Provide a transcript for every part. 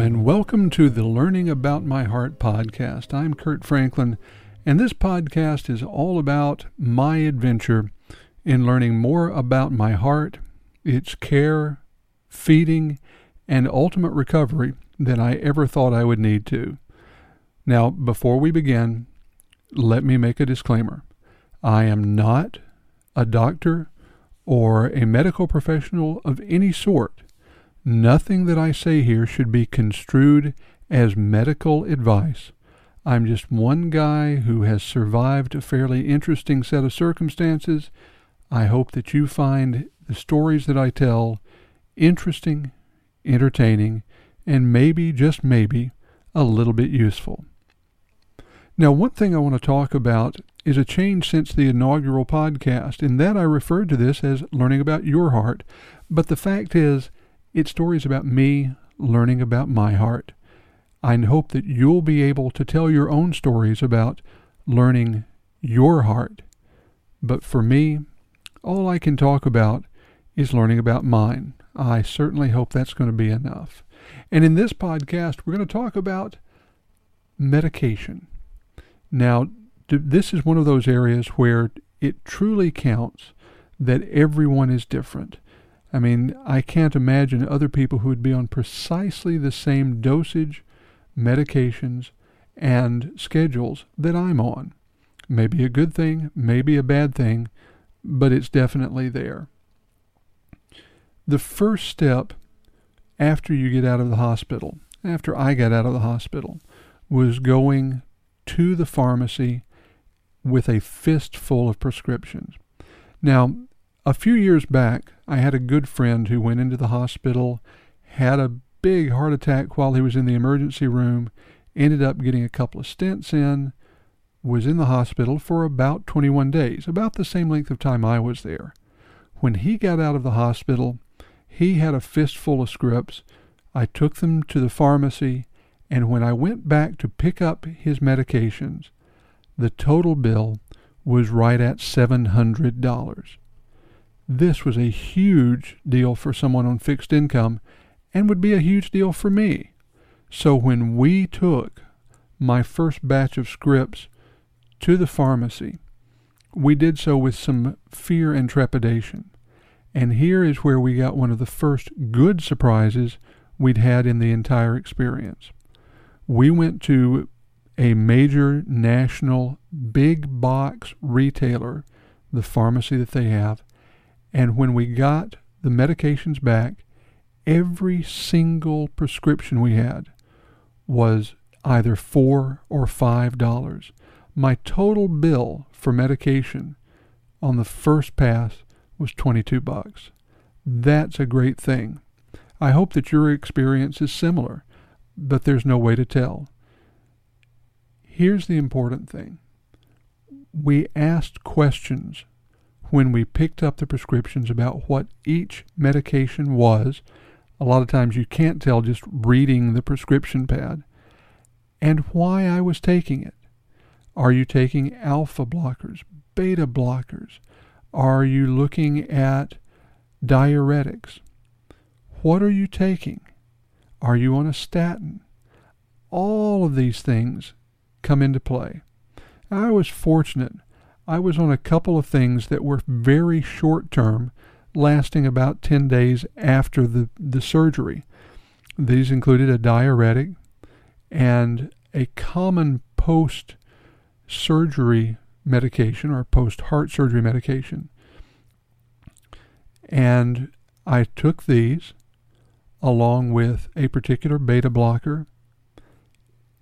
and welcome to the Learning About My Heart podcast. I'm Kurt Franklin, and this podcast is all about my adventure in learning more about my heart, its care, feeding, and ultimate recovery than I ever thought I would need to. Now, before we begin, let me make a disclaimer. I am not a doctor or a medical professional of any sort. Nothing that I say here should be construed as medical advice. I'm just one guy who has survived a fairly interesting set of circumstances. I hope that you find the stories that I tell interesting, entertaining, and maybe, just maybe, a little bit useful. Now, one thing I want to talk about is a change since the inaugural podcast. In that, I referred to this as learning about your heart. But the fact is, it's stories about me learning about my heart. I hope that you'll be able to tell your own stories about learning your heart. But for me, all I can talk about is learning about mine. I certainly hope that's going to be enough. And in this podcast, we're going to talk about medication. Now, this is one of those areas where it truly counts that everyone is different. I mean, I can't imagine other people who would be on precisely the same dosage, medications, and schedules that I'm on. Maybe a good thing, maybe a bad thing, but it's definitely there. The first step after you get out of the hospital, after I got out of the hospital, was going to the pharmacy with a fistful of prescriptions. Now, a few years back, I had a good friend who went into the hospital, had a big heart attack while he was in the emergency room, ended up getting a couple of stents in, was in the hospital for about 21 days, about the same length of time I was there. When he got out of the hospital, he had a fistful of scripts. I took them to the pharmacy, and when I went back to pick up his medications, the total bill was right at $700. This was a huge deal for someone on fixed income and would be a huge deal for me. So when we took my first batch of scripts to the pharmacy, we did so with some fear and trepidation. And here is where we got one of the first good surprises we'd had in the entire experience. We went to a major national big box retailer, the pharmacy that they have, and when we got the medications back, every single prescription we had was either four or five dollars. My total bill for medication on the first pass was 22 bucks. That's a great thing. I hope that your experience is similar, but there's no way to tell. Here's the important thing. We asked questions when we picked up the prescriptions about what each medication was. A lot of times you can't tell just reading the prescription pad, and why I was taking it. Are you taking alpha blockers, beta blockers? Are you looking at diuretics? What are you taking? Are you on a statin? All of these things come into play. I was fortunate I was on a couple of things that were very short term, lasting about 10 days after the, the surgery. These included a diuretic and a common post surgery medication or post heart surgery medication. And I took these along with a particular beta blocker,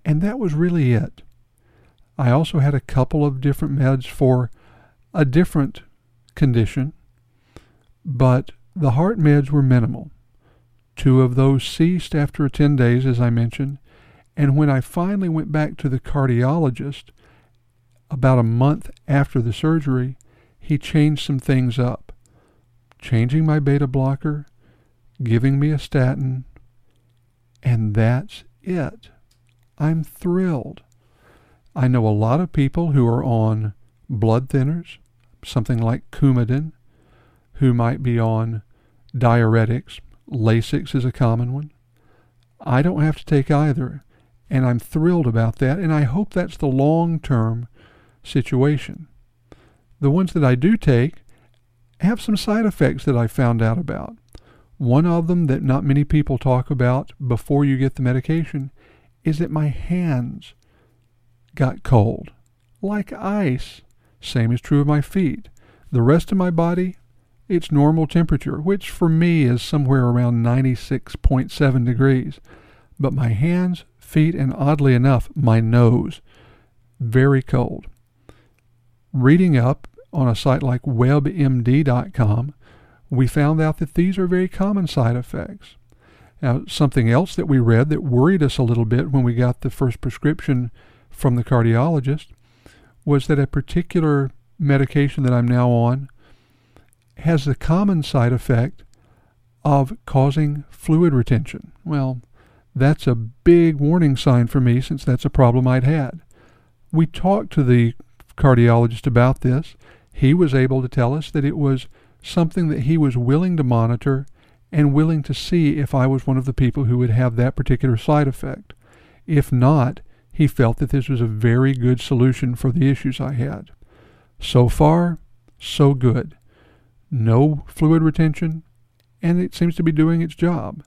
and that was really it. I also had a couple of different meds for a different condition, but the heart meds were minimal. Two of those ceased after 10 days, as I mentioned, and when I finally went back to the cardiologist about a month after the surgery, he changed some things up, changing my beta blocker, giving me a statin, and that's it. I'm thrilled. I know a lot of people who are on blood thinners, something like Coumadin, who might be on diuretics. Lasix is a common one. I don't have to take either. And I'm thrilled about that. And I hope that's the long term situation. The ones that I do take have some side effects that I found out about. One of them that not many people talk about before you get the medication is that my hands got cold, like ice. Same is true of my feet. The rest of my body, it's normal temperature, which for me is somewhere around 96.7 degrees. But my hands, feet, and oddly enough, my nose, very cold. Reading up on a site like webmd.com, we found out that these are very common side effects. Now, something else that we read that worried us a little bit when we got the first prescription from the cardiologist was that a particular medication that I'm now on has the common side effect of causing fluid retention. Well, that's a big warning sign for me since that's a problem I'd had. We talked to the cardiologist about this. He was able to tell us that it was something that he was willing to monitor and willing to see if I was one of the people who would have that particular side effect. If not, he felt that this was a very good solution for the issues I had. So far, so good. No fluid retention, and it seems to be doing its job.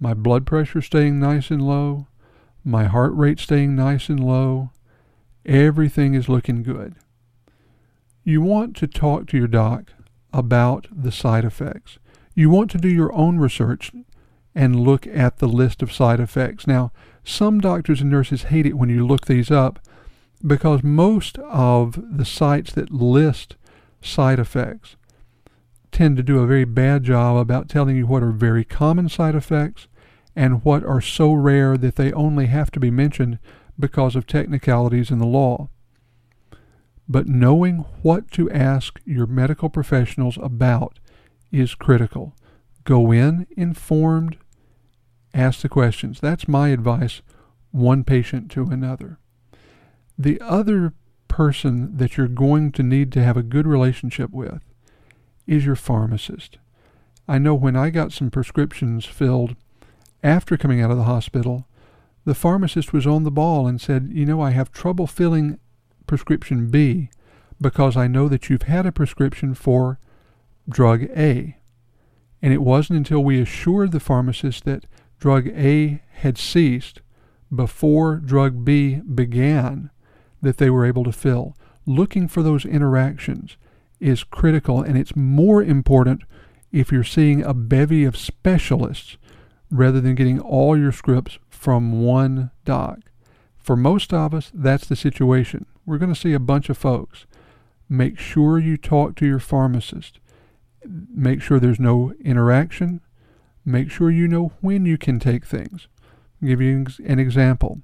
My blood pressure staying nice and low, my heart rate staying nice and low. Everything is looking good. You want to talk to your doc about the side effects. You want to do your own research and look at the list of side effects. Now, some doctors and nurses hate it when you look these up because most of the sites that list side effects tend to do a very bad job about telling you what are very common side effects and what are so rare that they only have to be mentioned because of technicalities in the law. But knowing what to ask your medical professionals about is critical. Go in informed, ask the questions. That's my advice, one patient to another. The other person that you're going to need to have a good relationship with is your pharmacist. I know when I got some prescriptions filled after coming out of the hospital, the pharmacist was on the ball and said, You know, I have trouble filling prescription B because I know that you've had a prescription for drug A. And it wasn't until we assured the pharmacist that drug A had ceased before drug B began that they were able to fill. Looking for those interactions is critical, and it's more important if you're seeing a bevy of specialists rather than getting all your scripts from one doc. For most of us, that's the situation. We're going to see a bunch of folks. Make sure you talk to your pharmacist. Make sure there's no interaction. Make sure you know when you can take things. I'll give you an example.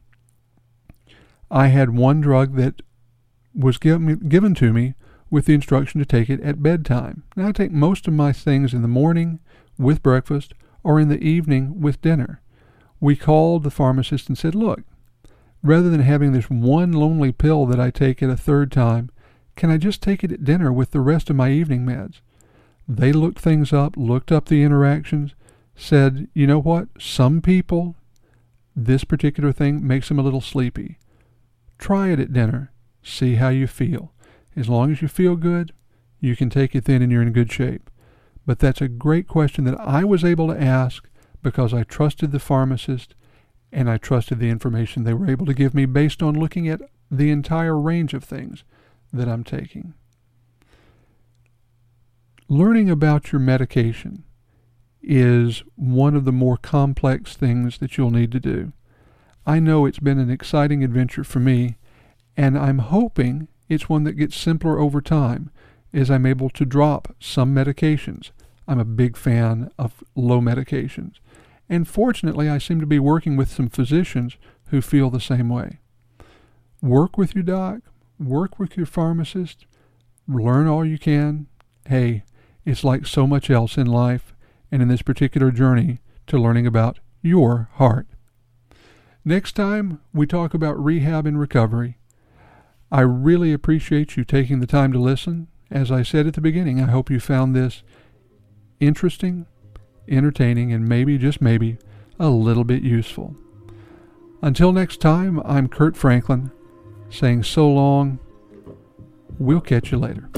I had one drug that was given, given to me with the instruction to take it at bedtime. Now, I take most of my things in the morning with breakfast or in the evening with dinner. We called the pharmacist and said, Look, rather than having this one lonely pill that I take at a third time, can I just take it at dinner with the rest of my evening meds? They looked things up, looked up the interactions, said, You know what? Some people, this particular thing makes them a little sleepy. Try it at dinner. See how you feel. As long as you feel good, you can take it then and you're in good shape. But that's a great question that I was able to ask because I trusted the pharmacist and I trusted the information they were able to give me based on looking at the entire range of things that I'm taking. Learning about your medication is one of the more complex things that you'll need to do. I know it's been an exciting adventure for me, and I'm hoping it's one that gets simpler over time as I'm able to drop some medications. I'm a big fan of low medications. And fortunately, I seem to be working with some physicians who feel the same way. Work with your doc, work with your pharmacist, learn all you can. Hey, it's like so much else in life and in this particular journey to learning about your heart. Next time, we talk about rehab and recovery. I really appreciate you taking the time to listen. As I said at the beginning, I hope you found this interesting, entertaining, and maybe, just maybe, a little bit useful. Until next time, I'm Kurt Franklin saying so long. We'll catch you later.